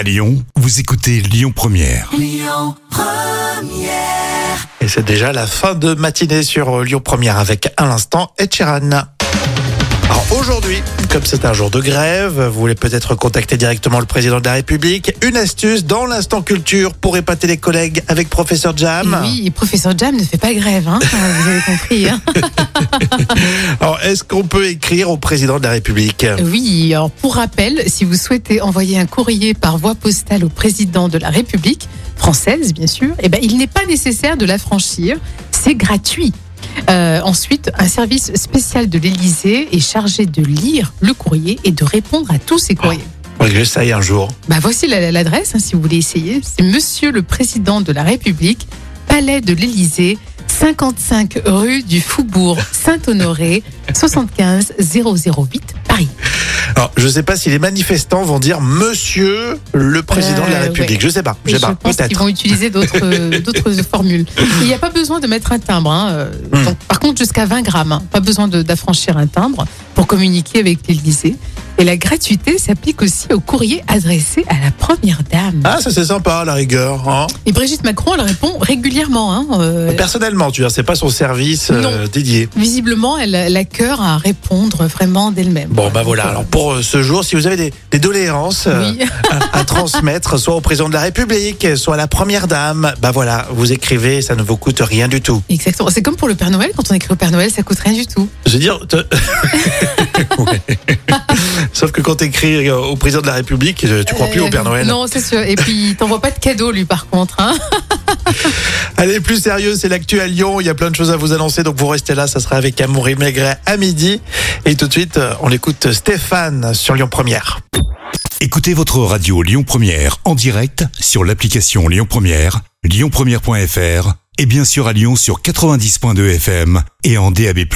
À Lyon, vous écoutez Lyon Première. Et c'est déjà la fin de matinée sur euh, Lyon Première avec à l'instant Sheeran. Alors aujourd'hui, comme c'est un jour de grève, vous voulez peut-être contacter directement le président de la République. Une astuce dans l'instant culture pour épater les collègues avec professeur Jam. Oui, professeur Jam ne fait pas grève, hein, vous avez compris. Hein. Alors est-ce qu'on peut écrire au président de la République? Oui, alors pour rappel, si vous souhaitez envoyer un courrier par voie postale au président de la République, française bien sûr, eh ben, il n'est pas nécessaire de la franchir, c'est gratuit. Euh, ensuite, un service spécial de l'Élysée est chargé de lire le courrier et de répondre à tous ces courriers. Faudrait que j'essaye un jour. Bah voici la- l'adresse, hein, si vous voulez essayer. C'est Monsieur le Président de la République, Palais de l'Élysée, 55 rue du Faubourg Saint-Honoré, 75 008 Paris. Alors je sais pas si les manifestants vont dire Monsieur le président de la Euh, République. ouais. Je sais pas. Je sais je pas. pense qu'ils vont utiliser d'autres euh, formules. Il n'y a pas besoin de mettre un timbre. hein, Hmm. par contre, jusqu'à 20 grammes. hein. Pas besoin d'affranchir un timbre pour communiquer avec l'Élysée. Et la gratuité s'applique aussi au courrier adressé à la Première Dame. Ah ça c'est sympa la rigueur. hein. Et Brigitte Macron, elle répond régulièrement. hein, euh, Personnellement, tu vois, c'est pas son service euh, dédié. Visiblement, elle, elle a cœur à répondre vraiment d'elle-même. Bon, bah voilà. Alors pour euh, ce jour, si vous avez des, des doléances Oui. à, à transmettre, soit au président de la République, soit à la première dame, bah voilà, vous écrivez, ça ne vous coûte rien du tout. Exactement. C'est comme pour le Père Noël. Quand on écrit au Père Noël, ça coûte rien du tout. Je veux dire, te- Ouais. Sauf que quand tu écris au président de la République, euh, tu crois plus au Père Noël. Non, c'est sûr. Et puis, il t'envoie pas de cadeau, lui, par contre. Hein. Allez, plus sérieux, c'est l'actu à Lyon. Il y a plein de choses à vous annoncer, donc vous restez là. Ça sera avec Amaury Maigret à midi. Et tout de suite, euh, on écoute Stéphane sur Lyon Première. Écoutez votre radio Lyon Première en direct sur l'application Lyon Première, lyonpremière.fr et bien sûr à Lyon sur 90.2 FM et en DAB+.